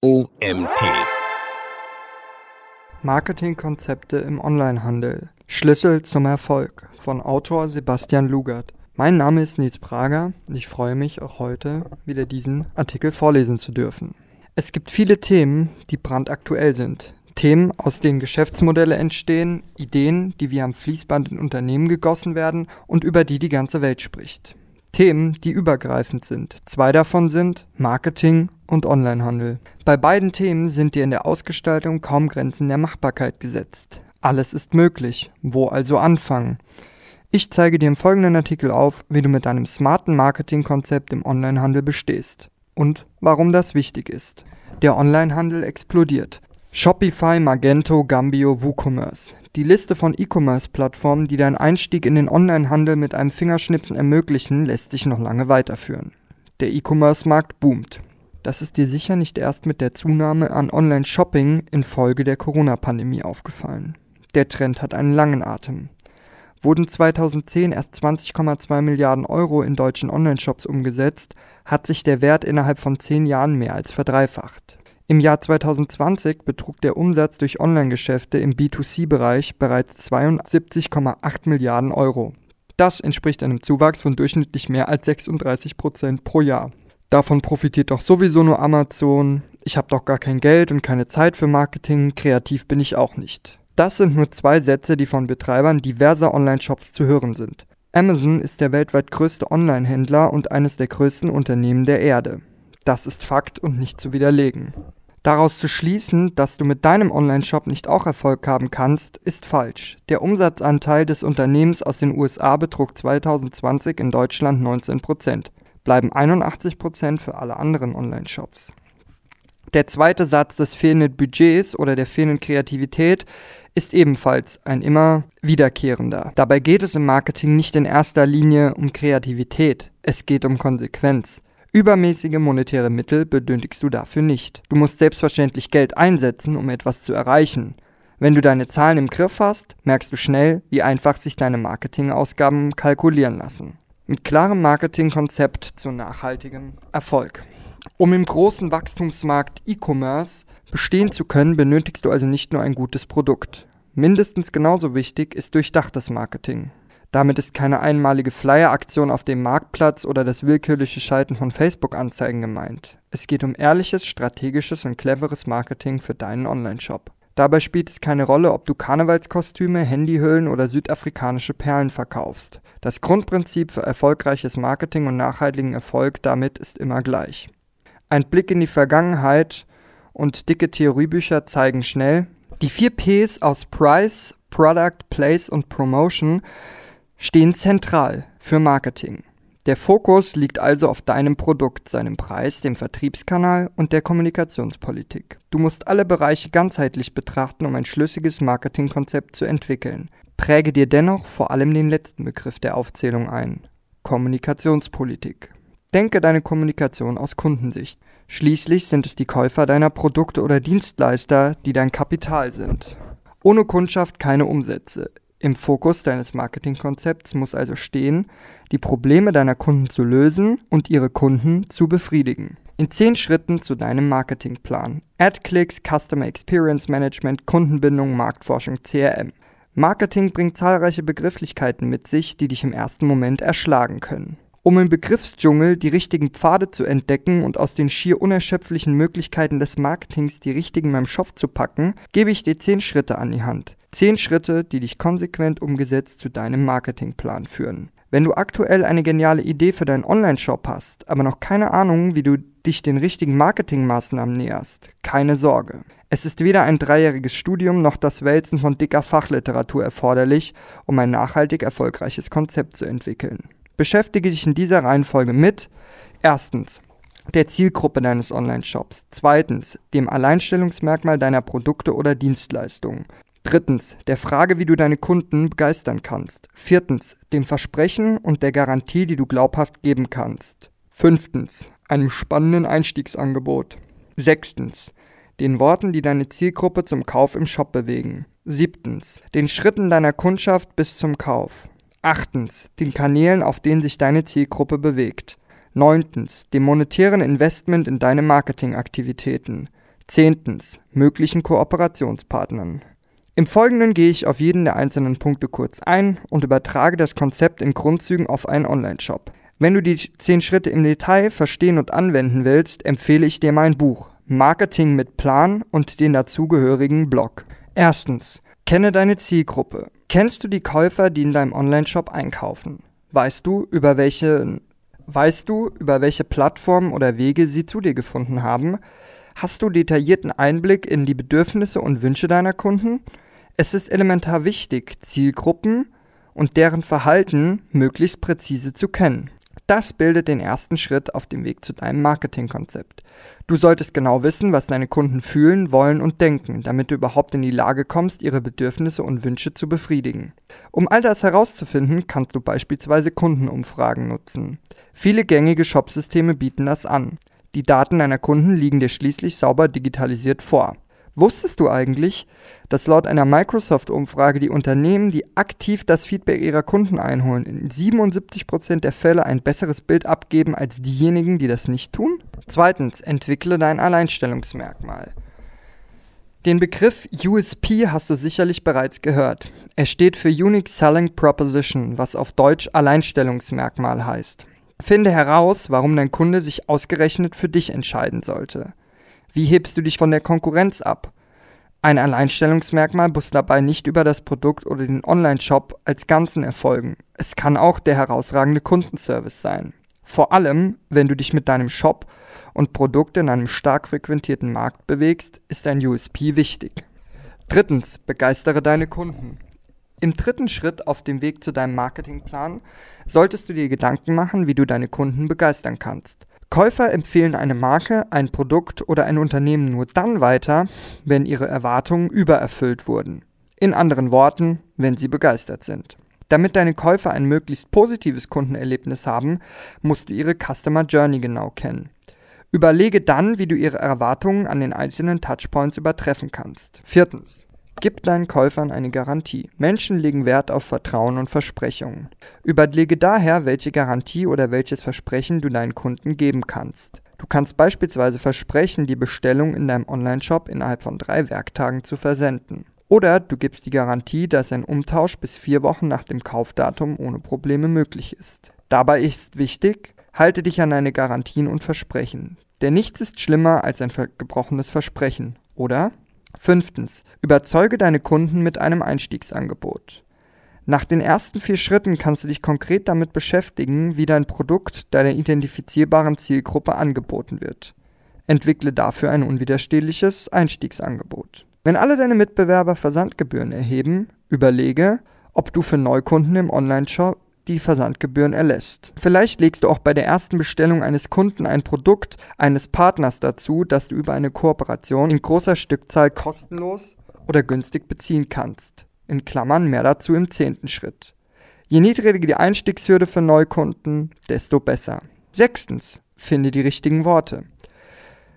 OMT. Marketingkonzepte im Onlinehandel. Schlüssel zum Erfolg von Autor Sebastian Lugert. Mein Name ist Nils Prager und ich freue mich auch heute wieder diesen Artikel vorlesen zu dürfen. Es gibt viele Themen, die brandaktuell sind. Themen, aus denen Geschäftsmodelle entstehen, Ideen, die wie am Fließband in Unternehmen gegossen werden und über die die ganze Welt spricht. Themen, die übergreifend sind. Zwei davon sind Marketing und Onlinehandel. Bei beiden Themen sind dir in der Ausgestaltung kaum Grenzen der Machbarkeit gesetzt. Alles ist möglich. Wo also anfangen? Ich zeige dir im folgenden Artikel auf, wie du mit deinem smarten Marketingkonzept im Onlinehandel bestehst und warum das wichtig ist. Der Onlinehandel explodiert. Shopify, Magento, Gambio, WooCommerce. Die Liste von E-Commerce-Plattformen, die deinen Einstieg in den Onlinehandel mit einem Fingerschnipsen ermöglichen, lässt sich noch lange weiterführen. Der E-Commerce-Markt boomt. Das ist dir sicher nicht erst mit der Zunahme an Online-Shopping infolge der Corona-Pandemie aufgefallen. Der Trend hat einen langen Atem. Wurden 2010 erst 20,2 Milliarden Euro in deutschen Online-Shops umgesetzt, hat sich der Wert innerhalb von zehn Jahren mehr als verdreifacht. Im Jahr 2020 betrug der Umsatz durch Online-Geschäfte im B2C-Bereich bereits 72,8 Milliarden Euro. Das entspricht einem Zuwachs von durchschnittlich mehr als 36 Prozent pro Jahr. Davon profitiert doch sowieso nur Amazon. Ich habe doch gar kein Geld und keine Zeit für Marketing, kreativ bin ich auch nicht. Das sind nur zwei Sätze, die von Betreibern diverser Online-Shops zu hören sind. Amazon ist der weltweit größte Online-Händler und eines der größten Unternehmen der Erde. Das ist Fakt und nicht zu widerlegen. Daraus zu schließen, dass du mit deinem Online-Shop nicht auch Erfolg haben kannst, ist falsch. Der Umsatzanteil des Unternehmens aus den USA betrug 2020 in Deutschland 19%, bleiben 81% für alle anderen Online-Shops. Der zweite Satz des fehlenden Budgets oder der fehlenden Kreativität ist ebenfalls ein immer wiederkehrender. Dabei geht es im Marketing nicht in erster Linie um Kreativität, es geht um Konsequenz. Übermäßige monetäre Mittel benötigst du dafür nicht. Du musst selbstverständlich Geld einsetzen, um etwas zu erreichen. Wenn du deine Zahlen im Griff hast, merkst du schnell, wie einfach sich deine Marketingausgaben kalkulieren lassen. Mit klarem Marketingkonzept zu nachhaltigem Erfolg. Um im großen Wachstumsmarkt E-Commerce bestehen zu können, benötigst du also nicht nur ein gutes Produkt. Mindestens genauso wichtig ist durchdachtes Marketing. Damit ist keine einmalige Flyer-Aktion auf dem Marktplatz oder das willkürliche Schalten von Facebook-Anzeigen gemeint. Es geht um ehrliches, strategisches und cleveres Marketing für deinen Online-Shop. Dabei spielt es keine Rolle, ob du Karnevalskostüme, Handyhüllen oder südafrikanische Perlen verkaufst. Das Grundprinzip für erfolgreiches Marketing und nachhaltigen Erfolg damit ist immer gleich. Ein Blick in die Vergangenheit und dicke Theoriebücher zeigen schnell, die vier Ps aus Price, Product, Place und Promotion stehen zentral für Marketing. Der Fokus liegt also auf deinem Produkt, seinem Preis, dem Vertriebskanal und der Kommunikationspolitik. Du musst alle Bereiche ganzheitlich betrachten, um ein schlüssiges Marketingkonzept zu entwickeln. Präge dir dennoch vor allem den letzten Begriff der Aufzählung ein. Kommunikationspolitik. Denke deine Kommunikation aus Kundensicht. Schließlich sind es die Käufer deiner Produkte oder Dienstleister, die dein Kapital sind. Ohne Kundschaft keine Umsätze. Im Fokus deines Marketingkonzepts muss also stehen, die Probleme deiner Kunden zu lösen und ihre Kunden zu befriedigen. In zehn Schritten zu deinem Marketingplan. Ad-Clicks, Customer Experience Management, Kundenbindung, Marktforschung, CRM. Marketing bringt zahlreiche Begrifflichkeiten mit sich, die dich im ersten Moment erschlagen können. Um im Begriffsdschungel die richtigen Pfade zu entdecken und aus den schier unerschöpflichen Möglichkeiten des Marketings die richtigen in meinem Shop zu packen, gebe ich dir zehn Schritte an die Hand. Zehn Schritte, die dich konsequent umgesetzt zu deinem Marketingplan führen. Wenn du aktuell eine geniale Idee für deinen Online-Shop hast, aber noch keine Ahnung, wie du dich den richtigen Marketingmaßnahmen näherst, keine Sorge. Es ist weder ein dreijähriges Studium noch das Wälzen von dicker Fachliteratur erforderlich, um ein nachhaltig erfolgreiches Konzept zu entwickeln. Beschäftige dich in dieser Reihenfolge mit erstens der Zielgruppe deines Online-Shops, zweitens dem Alleinstellungsmerkmal deiner Produkte oder Dienstleistungen, Drittens, der Frage, wie du deine Kunden begeistern kannst. Viertens, dem Versprechen und der Garantie, die du glaubhaft geben kannst. Fünftens, einem spannenden Einstiegsangebot. Sechstens, den Worten, die deine Zielgruppe zum Kauf im Shop bewegen. Siebtens, den Schritten deiner Kundschaft bis zum Kauf. Achtens, den Kanälen, auf denen sich deine Zielgruppe bewegt. Neuntens, dem monetären Investment in deine Marketingaktivitäten. Zehntens. Möglichen Kooperationspartnern. Im Folgenden gehe ich auf jeden der einzelnen Punkte kurz ein und übertrage das Konzept in Grundzügen auf einen Online-Shop. Wenn du die 10 Schritte im Detail verstehen und anwenden willst, empfehle ich dir mein Buch Marketing mit Plan und den dazugehörigen Blog. Erstens. Kenne deine Zielgruppe. Kennst du die Käufer, die in deinem Online-Shop einkaufen? Weißt du, über welche Weißt du, über welche Plattformen oder Wege sie zu dir gefunden haben? Hast du detaillierten Einblick in die Bedürfnisse und Wünsche deiner Kunden? Es ist elementar wichtig, Zielgruppen und deren Verhalten möglichst präzise zu kennen. Das bildet den ersten Schritt auf dem Weg zu deinem Marketingkonzept. Du solltest genau wissen, was deine Kunden fühlen, wollen und denken, damit du überhaupt in die Lage kommst, ihre Bedürfnisse und Wünsche zu befriedigen. Um all das herauszufinden, kannst du beispielsweise Kundenumfragen nutzen. Viele gängige Shopsysteme bieten das an. Die Daten deiner Kunden liegen dir schließlich sauber digitalisiert vor. Wusstest du eigentlich, dass laut einer Microsoft-Umfrage die Unternehmen, die aktiv das Feedback ihrer Kunden einholen, in 77% der Fälle ein besseres Bild abgeben als diejenigen, die das nicht tun? Zweitens, entwickle dein Alleinstellungsmerkmal. Den Begriff USP hast du sicherlich bereits gehört. Er steht für Unique Selling Proposition, was auf Deutsch Alleinstellungsmerkmal heißt. Finde heraus, warum dein Kunde sich ausgerechnet für dich entscheiden sollte. Wie hebst du dich von der Konkurrenz ab? Ein Alleinstellungsmerkmal muss dabei nicht über das Produkt oder den Online-Shop als Ganzen erfolgen. Es kann auch der herausragende Kundenservice sein. Vor allem, wenn du dich mit deinem Shop und Produkt in einem stark frequentierten Markt bewegst, ist ein USP wichtig. Drittens, begeistere deine Kunden. Im dritten Schritt auf dem Weg zu deinem Marketingplan solltest du dir Gedanken machen, wie du deine Kunden begeistern kannst. Käufer empfehlen eine Marke, ein Produkt oder ein Unternehmen nur dann weiter, wenn ihre Erwartungen übererfüllt wurden. In anderen Worten, wenn sie begeistert sind. Damit deine Käufer ein möglichst positives Kundenerlebnis haben, musst du ihre Customer Journey genau kennen. Überlege dann, wie du ihre Erwartungen an den einzelnen Touchpoints übertreffen kannst. Viertens. Gib deinen Käufern eine Garantie. Menschen legen Wert auf Vertrauen und Versprechungen. Überlege daher, welche Garantie oder welches Versprechen du deinen Kunden geben kannst. Du kannst beispielsweise versprechen, die Bestellung in deinem Onlineshop innerhalb von drei Werktagen zu versenden. Oder du gibst die Garantie, dass ein Umtausch bis vier Wochen nach dem Kaufdatum ohne Probleme möglich ist. Dabei ist wichtig, halte dich an deine Garantien und Versprechen. Denn nichts ist schlimmer als ein gebrochenes Versprechen, oder? Fünftens. Überzeuge deine Kunden mit einem Einstiegsangebot. Nach den ersten vier Schritten kannst du dich konkret damit beschäftigen, wie dein Produkt deiner identifizierbaren Zielgruppe angeboten wird. Entwickle dafür ein unwiderstehliches Einstiegsangebot. Wenn alle deine Mitbewerber Versandgebühren erheben, überlege, ob du für Neukunden im Onlineshop die Versandgebühren erlässt. Vielleicht legst du auch bei der ersten Bestellung eines Kunden ein Produkt eines Partners dazu, das du über eine Kooperation in großer Stückzahl kostenlos oder günstig beziehen kannst. In Klammern mehr dazu im zehnten Schritt. Je niedriger die Einstiegshürde für Neukunden, desto besser. Sechstens, finde die richtigen Worte.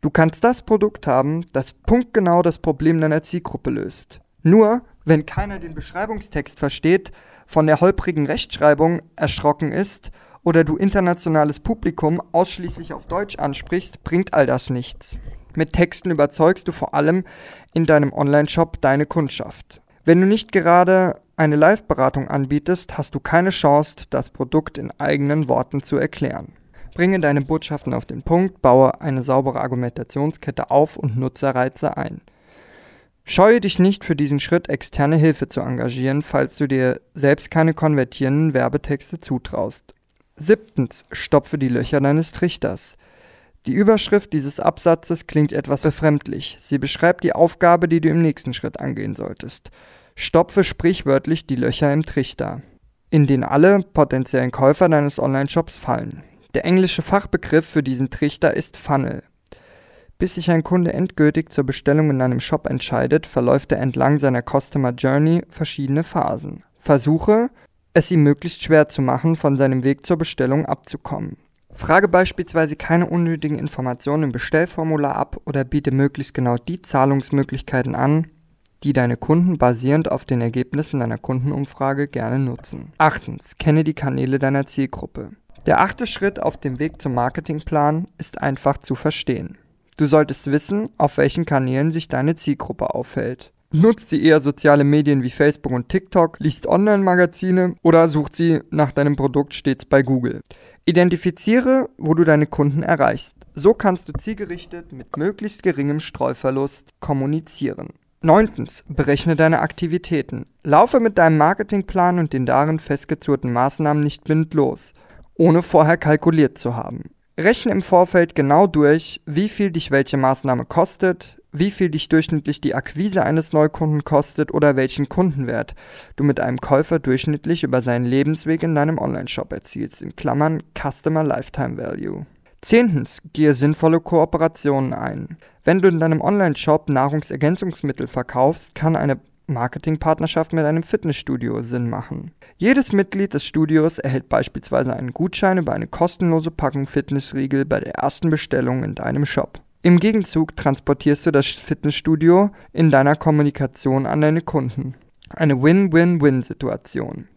Du kannst das Produkt haben, das punktgenau das Problem deiner Zielgruppe löst. Nur, wenn keiner den Beschreibungstext versteht, von der holprigen Rechtschreibung erschrocken ist oder du internationales Publikum ausschließlich auf Deutsch ansprichst, bringt all das nichts. Mit Texten überzeugst du vor allem in deinem Online-Shop deine Kundschaft. Wenn du nicht gerade eine Live-Beratung anbietest, hast du keine Chance, das Produkt in eigenen Worten zu erklären. Bringe deine Botschaften auf den Punkt, baue eine saubere Argumentationskette auf und Nutzerreize ein. Scheue dich nicht für diesen Schritt, externe Hilfe zu engagieren, falls du dir selbst keine konvertierenden Werbetexte zutraust. Siebtens, stopfe die Löcher deines Trichters. Die Überschrift dieses Absatzes klingt etwas befremdlich. Sie beschreibt die Aufgabe, die du im nächsten Schritt angehen solltest. Stopfe sprichwörtlich die Löcher im Trichter, in den alle potenziellen Käufer deines Online-Shops fallen. Der englische Fachbegriff für diesen Trichter ist Funnel. Bis sich ein Kunde endgültig zur Bestellung in einem Shop entscheidet, verläuft er entlang seiner Customer Journey verschiedene Phasen. Versuche, es ihm möglichst schwer zu machen, von seinem Weg zur Bestellung abzukommen. Frage beispielsweise keine unnötigen Informationen im Bestellformular ab oder biete möglichst genau die Zahlungsmöglichkeiten an, die deine Kunden basierend auf den Ergebnissen deiner Kundenumfrage gerne nutzen. Achtens, kenne die Kanäle deiner Zielgruppe. Der achte Schritt auf dem Weg zum Marketingplan ist einfach zu verstehen. Du solltest wissen, auf welchen Kanälen sich deine Zielgruppe aufhält. Nutzt sie eher soziale Medien wie Facebook und TikTok, liest Online-Magazine oder sucht sie nach deinem Produkt stets bei Google. Identifiziere, wo du deine Kunden erreichst. So kannst du zielgerichtet mit möglichst geringem Streuverlust kommunizieren. Neuntens, berechne deine Aktivitäten. Laufe mit deinem Marketingplan und den darin festgezurrten Maßnahmen nicht blind los, ohne vorher kalkuliert zu haben. Rechne im Vorfeld genau durch, wie viel dich welche Maßnahme kostet, wie viel dich durchschnittlich die Akquise eines Neukunden kostet oder welchen Kundenwert du mit einem Käufer durchschnittlich über seinen Lebensweg in deinem Onlineshop erzielst, in Klammern Customer Lifetime Value. Zehntens, gehe sinnvolle Kooperationen ein. Wenn du in deinem Online-Shop Nahrungsergänzungsmittel verkaufst, kann eine Marketingpartnerschaft mit einem Fitnessstudio Sinn machen. Jedes Mitglied des Studios erhält beispielsweise einen Gutschein über eine kostenlose Packung Fitnessriegel bei der ersten Bestellung in deinem Shop. Im Gegenzug transportierst du das Fitnessstudio in deiner Kommunikation an deine Kunden. Eine Win-Win-Win-Situation.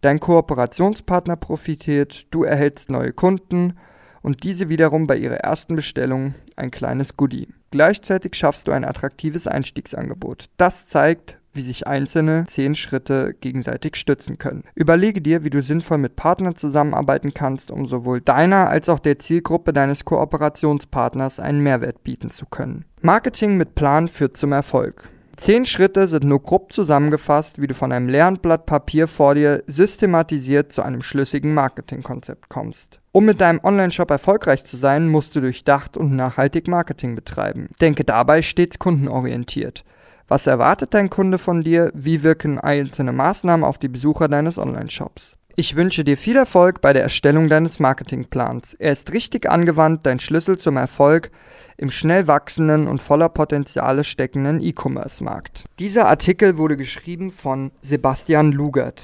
Dein Kooperationspartner profitiert, du erhältst neue Kunden und diese wiederum bei ihrer ersten Bestellung ein kleines Goodie. Gleichzeitig schaffst du ein attraktives Einstiegsangebot. Das zeigt, wie sich einzelne zehn Schritte gegenseitig stützen können. Überlege dir, wie du sinnvoll mit Partnern zusammenarbeiten kannst, um sowohl deiner als auch der Zielgruppe deines Kooperationspartners einen Mehrwert bieten zu können. Marketing mit Plan führt zum Erfolg. Zehn Schritte sind nur grob zusammengefasst, wie du von einem leeren Blatt Papier vor dir systematisiert zu einem schlüssigen Marketingkonzept kommst. Um mit deinem Online-Shop erfolgreich zu sein, musst du durchdacht und nachhaltig Marketing betreiben. Denke dabei stets kundenorientiert. Was erwartet dein Kunde von dir? Wie wirken einzelne Maßnahmen auf die Besucher deines Online-Shops? Ich wünsche dir viel Erfolg bei der Erstellung deines Marketingplans. Er ist richtig angewandt dein Schlüssel zum Erfolg im schnell wachsenden und voller Potenziale steckenden E-Commerce-Markt. Dieser Artikel wurde geschrieben von Sebastian Lugert.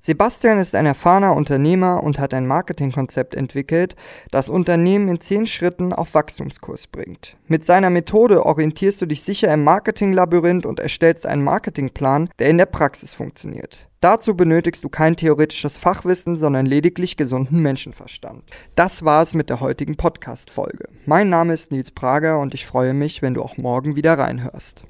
Sebastian ist ein erfahrener Unternehmer und hat ein Marketingkonzept entwickelt, das Unternehmen in zehn Schritten auf Wachstumskurs bringt. Mit seiner Methode orientierst du dich sicher im Marketinglabyrinth und erstellst einen Marketingplan, der in der Praxis funktioniert. Dazu benötigst du kein theoretisches Fachwissen, sondern lediglich gesunden Menschenverstand. Das war es mit der heutigen Podcast-Folge. Mein Name ist Nils Prager und ich freue mich, wenn du auch morgen wieder reinhörst.